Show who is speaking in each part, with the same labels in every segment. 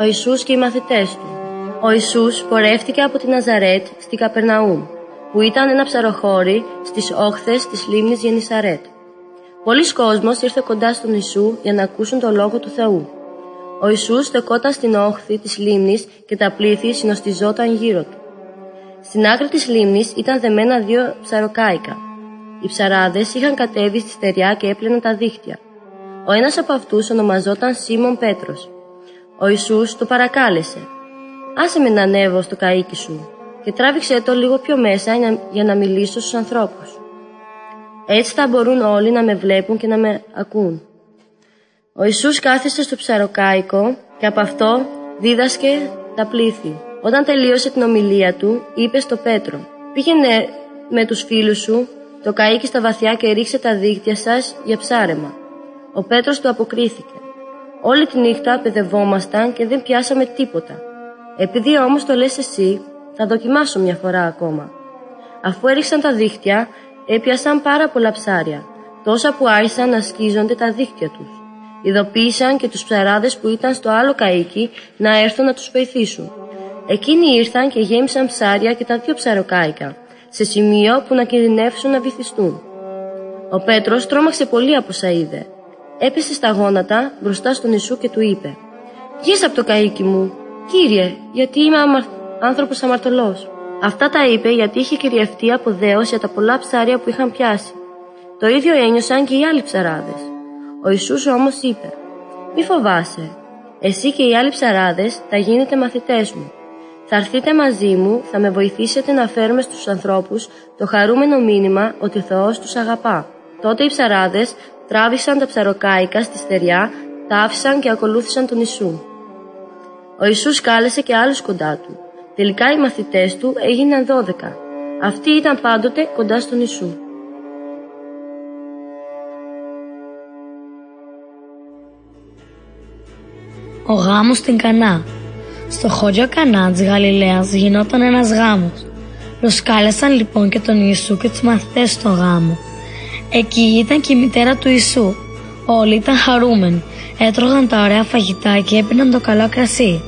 Speaker 1: ο Ιησούς και οι μαθητές του. Ο Ιησούς πορεύτηκε από την Ναζαρέτ στη Καπερναούμ, που ήταν ένα ψαροχώρι στις όχθες της λίμνης Γενισαρέτ. Πολλοί κόσμος ήρθε κοντά στον Ιησού για να ακούσουν το Λόγο του Θεού. Ο Ιησούς στεκόταν στην όχθη της λίμνης και τα πλήθη συνοστιζόταν γύρω του. Στην άκρη της λίμνης ήταν δεμένα δύο ψαροκάικα. Οι ψαράδες είχαν κατέβει στη στεριά και έπλαιναν τα δίχτυα. Ο ένας από αυτούς ονομαζόταν Σίμων Πέτρος. Ο Ιησούς το παρακάλεσε. «Άσε με να ανέβω στο καΐκι σου και τράβηξε το λίγο πιο μέσα για να μιλήσω στους ανθρώπους. Έτσι θα μπορούν όλοι να με βλέπουν και να με ακούν». Ο Ιησούς κάθισε στο ψαροκάικο και από αυτό δίδασκε τα πλήθη. Όταν τελείωσε την ομιλία του, είπε στο Πέτρο «Πήγαινε με τους φίλους σου το καΐκι στα βαθιά και ρίξε τα δίχτυα σας για ψάρεμα». Ο Πέτρος του αποκρίθηκε. Όλη τη νύχτα παιδευόμασταν και δεν πιάσαμε τίποτα. Επειδή όμως το λες εσύ, θα δοκιμάσω μια φορά ακόμα. Αφού έριξαν τα δίχτυα, έπιασαν πάρα πολλά ψάρια, τόσα που άρχισαν να σκίζονται τα δίχτυα τους. Ειδοποίησαν και τους ψαράδες που ήταν στο άλλο καΐκι να έρθουν να τους βοηθήσουν. Εκείνοι ήρθαν και γέμισαν ψάρια και τα δύο ψαροκάικα, σε σημείο που να κινδυνεύσουν να βυθιστούν. Ο Πέτρος τρόμαξε πολύ από όσα είδε. Έπεσε στα γόνατα μπροστά στον Ιησού και του είπε «Βγες από το καΐκι μου, Κύριε, γιατί είμαι αμαρ... άνθρωπος αμαρτωλός». Αυτά τα είπε γιατί είχε κυριευτεί από δέος για τα πολλά ψάρια που είχαν πιάσει. Το ίδιο ένιωσαν και οι άλλοι ψαράδες. Ο Ιησούς όμως είπε «Μη φοβάσαι, εσύ και οι άλλοι ψαράδες θα γίνετε μαθητές μου. Θα έρθετε μαζί μου, θα με βοηθήσετε να φέρουμε στους ανθρώπους το χαρούμενο μήνυμα ότι ο Θεός τους αγαπά». Τότε οι ψαράδες τράβησαν τα ψαροκάικα στη στεριά, τα άφησαν και ακολούθησαν τον Ιησού. Ο Ιησούς κάλεσε και άλλους κοντά του. Τελικά οι μαθητές του έγιναν δώδεκα. Αυτοί ήταν πάντοτε κοντά στον Ιησού.
Speaker 2: Ο γάμος στην Κανά Στο χώριο Κανά της Γαλιλαίας γινόταν ένας γάμος. Προσκάλεσαν λοιπόν και τον Ιησού και τους μαθητές στο γάμο. Εκεί ήταν και η μητέρα του Ιησού. Όλοι ήταν χαρούμενοι. Έτρωγαν τα ωραία φαγητά και έπιναν το καλό κρασί.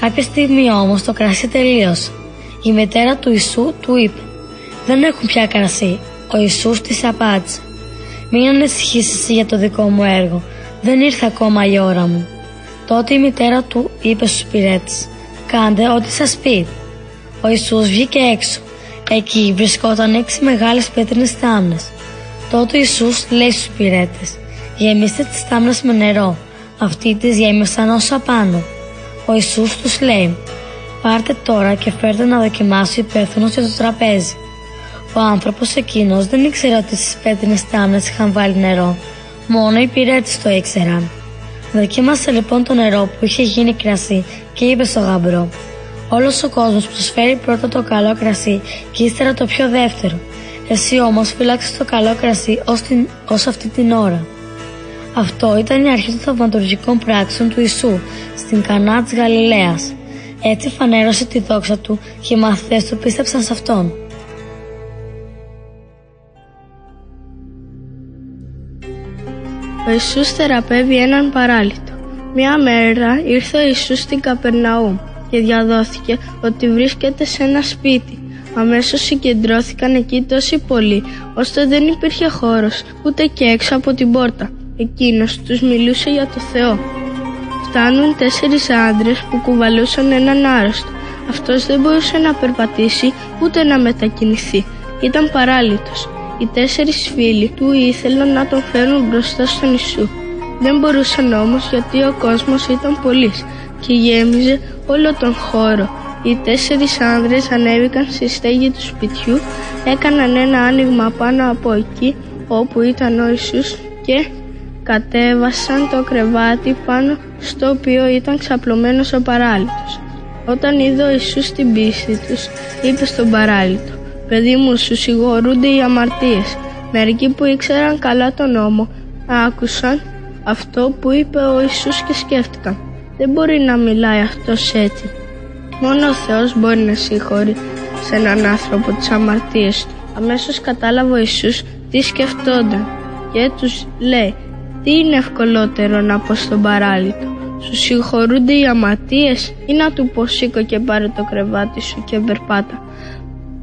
Speaker 2: Κάποια στιγμή όμως το κρασί τελείωσε. Η μητέρα του Ιησού του είπε «Δεν έχουν πια κρασί». Ο Ιησούς της απάντησε «Μην ανησυχήσεις για το δικό μου έργο. Δεν ήρθε ακόμα η ώρα μου». Τότε η μητέρα του είπε στους υπηρέτες «Κάντε ό,τι σας πει». Ο Ιησούς βγήκε έξω. Εκεί βρισκόταν έξι μεγάλες πέτρινες θάμνες. Τότε ο Ιησούς λέει στους υπηρέτες «Γεμίστε τις θάμνες με νερό». Αυτοί τις γέμισαν όσα πάνω. Ο Ιησούς τους λέει «Πάρτε τώρα και φέρτε να δοκιμάσει ο υπεύθυνος για το τραπέζι». Ο άνθρωπος εκείνος δεν ήξερε ότι στις πέτρινες θάμνες είχαν βάλει νερό. Μόνο οι υπηρέτες το ήξεραν. Δοκίμασε λοιπόν το νερό που είχε γίνει κρασί και είπε στο γαμπρό Όλος ο κόσμος προσφέρει πρώτα το καλό κρασί και ύστερα το πιο δεύτερο. Εσύ όμως φύλαξες το καλό κρασί ως, την, ως αυτή την ώρα. Αυτό ήταν η αρχή των θαυματουργικών πράξεων του Ιησού στην Κανά της Γαλιλαίας. Έτσι φανέρωσε τη δόξα του και οι μαθητές του πίστεψαν σε Αυτόν.
Speaker 3: Ο Ιησούς θεραπεύει έναν παράλυτο. Μια μέρα ήρθε ο Ιησούς στην Καπερναούμ και διαδόθηκε ότι βρίσκεται σε ένα σπίτι. Αμέσως συγκεντρώθηκαν εκεί τόσοι πολλοί, ώστε δεν υπήρχε χώρος ούτε και έξω από την πόρτα. Εκείνος τους μιλούσε για το Θεό. Φτάνουν τέσσερις άντρες που κουβαλούσαν έναν άρρωστο. Αυτός δεν μπορούσε να περπατήσει ούτε να μετακινηθεί. Ήταν παράλυτος. Οι τέσσερις φίλοι του ήθελαν να τον φέρουν μπροστά στον Ιησού. Δεν μπορούσαν όμως γιατί ο κόσμος ήταν πολύς και γέμιζε όλο τον χώρο. Οι τέσσερις άνδρες ανέβηκαν στη στέγη του σπιτιού, έκαναν ένα άνοιγμα πάνω από εκεί όπου ήταν ο Ιησούς και κατέβασαν το κρεβάτι πάνω στο οποίο ήταν ξαπλωμένος ο παράλυτος. Όταν είδε ο Ιησούς την πίστη τους, είπε στον παράλυτο Παιδί μου, σου συγχωρούνται οι αμαρτίες. Μερικοί που ήξεραν καλά τον νόμο άκουσαν αυτό που είπε ο Ιησούς και σκέφτηκαν. Δεν μπορεί να μιλάει αυτός έτσι. Μόνο ο Θεός μπορεί να συγχωρεί σε έναν άνθρωπο τις αμαρτίες του. Αμέσως κατάλαβε ο Ιησούς τι σκεφτόνταν και τους λέει τι είναι ευκολότερο να πω στον παράλυτο Σου συγχωρούνται οι αματίες ή να του πω σήκω και πάρε το κρεβάτι σου και περπάτα.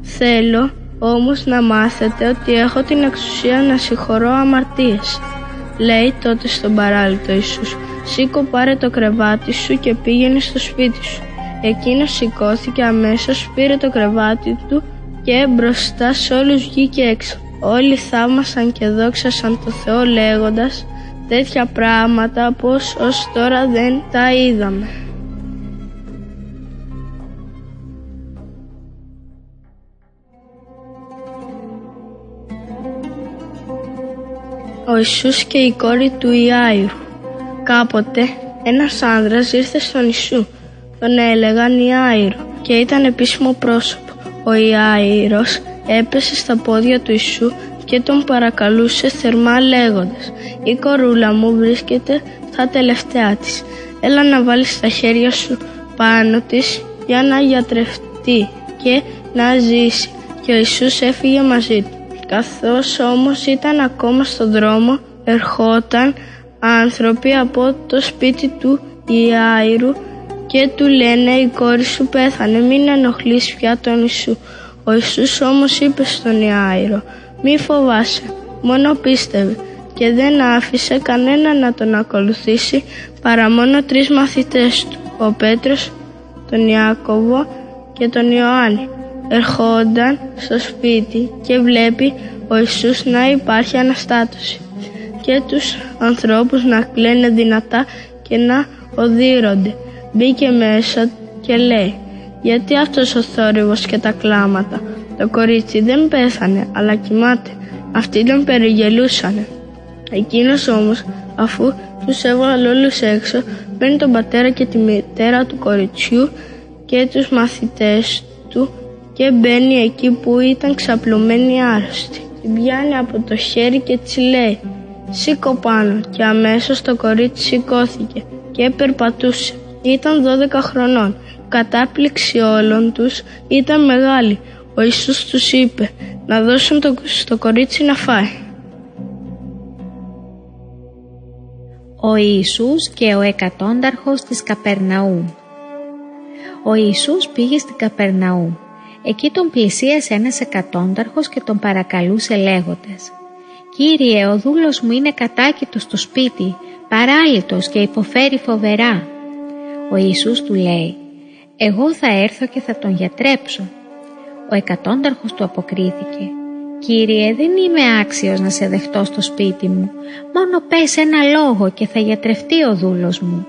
Speaker 3: Θέλω όμως να μάθετε ότι έχω την εξουσία να συγχωρώ αμαρτίες. Λέει τότε στον παράλυτο Ιησούς, σήκω πάρε το κρεβάτι σου και πήγαινε στο σπίτι σου. Εκείνος σηκώθηκε αμέσως, πήρε το κρεβάτι του και μπροστά σε όλους βγήκε έξω. Όλοι θαύμασαν και δόξασαν το Θεό λέγοντας τέτοια πράγματα πως ως τώρα δεν τα είδαμε. Ο Ιησούς και η κόρη του Ιάιρου Κάποτε ένας άνδρας ήρθε στον Ιησού. Τον έλεγαν Ιάιρο και ήταν επίσημο πρόσωπο. Ο Ιάιρος έπεσε στα πόδια του Ιησού και τον παρακαλούσε θερμά λέγοντας «Η κορούλα μου βρίσκεται στα τελευταία της. Έλα να βάλεις τα χέρια σου πάνω της για να γιατρευτεί και να ζήσει». Και ο Ιησούς έφυγε μαζί του. Καθώς όμως ήταν ακόμα στον δρόμο, ερχόταν άνθρωποι από το σπίτι του Ιάιρου και του λένε η κόρη σου πέθανε, μην ενοχλείς πια τον Ιησού. Ο Ιησούς όμως είπε στον Ιάιρο, μη φοβάσαι, μόνο πίστευε και δεν άφησε κανένα να τον ακολουθήσει παρά μόνο τρεις μαθητές του, ο Πέτρος, τον Ιάκωβο και τον Ιωάννη. Ερχόνταν στο σπίτι και βλέπει ο Ιησούς να υπάρχει αναστάτωση και τους ανθρώπους να κλαίνε δυνατά και να οδύρονται. Μπήκε μέσα και λέει «Γιατί αυτός ο θόρυβος και τα κλάματα, το κορίτσι δεν πέθανε αλλά κοιμάται». Αυτοί τον περιγελούσανε. Εκείνος όμως αφού τους έβαλε όλους έξω παίρνει τον πατέρα και τη μητέρα του κοριτσιού και τους μαθητές του και μπαίνει εκεί που ήταν ξαπλωμένοι άρρωστοι. Την πιάνει από το χέρι και της λέει «Σήκω πάνω» και αμέσως το κορίτσι σηκώθηκε και περπατούσε. Ήταν 12 χρονών. Κατάπληξη όλων τους ήταν μεγάλη. Ο Ιησούς τους είπε να δώσουν το, στο κορίτσι να φάει.
Speaker 4: Ο Ιησούς και ο εκατόνταρχος της Καπερναού Ο Ιησούς πήγε στην Καπερναού. Εκεί τον πλησίασε ένας εκατόνταρχος και τον παρακαλούσε λέγοντας «Κύριε, ο δούλος μου είναι κατάκητος στο σπίτι, παράλυτος και υποφέρει φοβερά». Ο Ιησούς του λέει «Εγώ θα έρθω και θα τον γιατρέψω». Ο εκατόνταρχος του αποκρίθηκε «Κύριε, δεν είμαι άξιος να σε δεχτώ στο σπίτι μου, μόνο πες ένα λόγο και θα γιατρευτεί ο δούλος μου,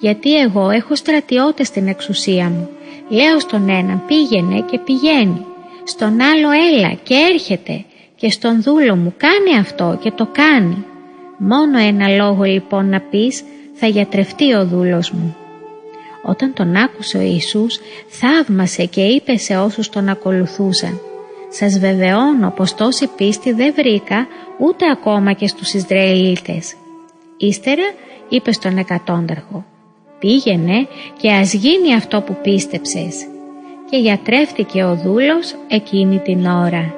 Speaker 4: γιατί εγώ έχω στρατιώτες στην εξουσία μου. Λέω στον έναν πήγαινε και πηγαίνει, στον άλλο έλα και έρχεται και στον δούλο μου κάνει αυτό και το κάνει. Μόνο ένα λόγο λοιπόν να πεις θα γιατρευτεί ο δούλος μου. Όταν τον άκουσε ο Ιησούς θαύμασε και είπε σε όσους τον ακολουθούσαν «Σας βεβαιώνω πως τόση πίστη δεν βρήκα ούτε ακόμα και στους Ισραηλίτες». Ύστερα είπε στον εκατόνταρχο «Πήγαινε και ας γίνει αυτό που πίστεψες» και γιατρεύτηκε ο δούλος εκείνη την ώρα.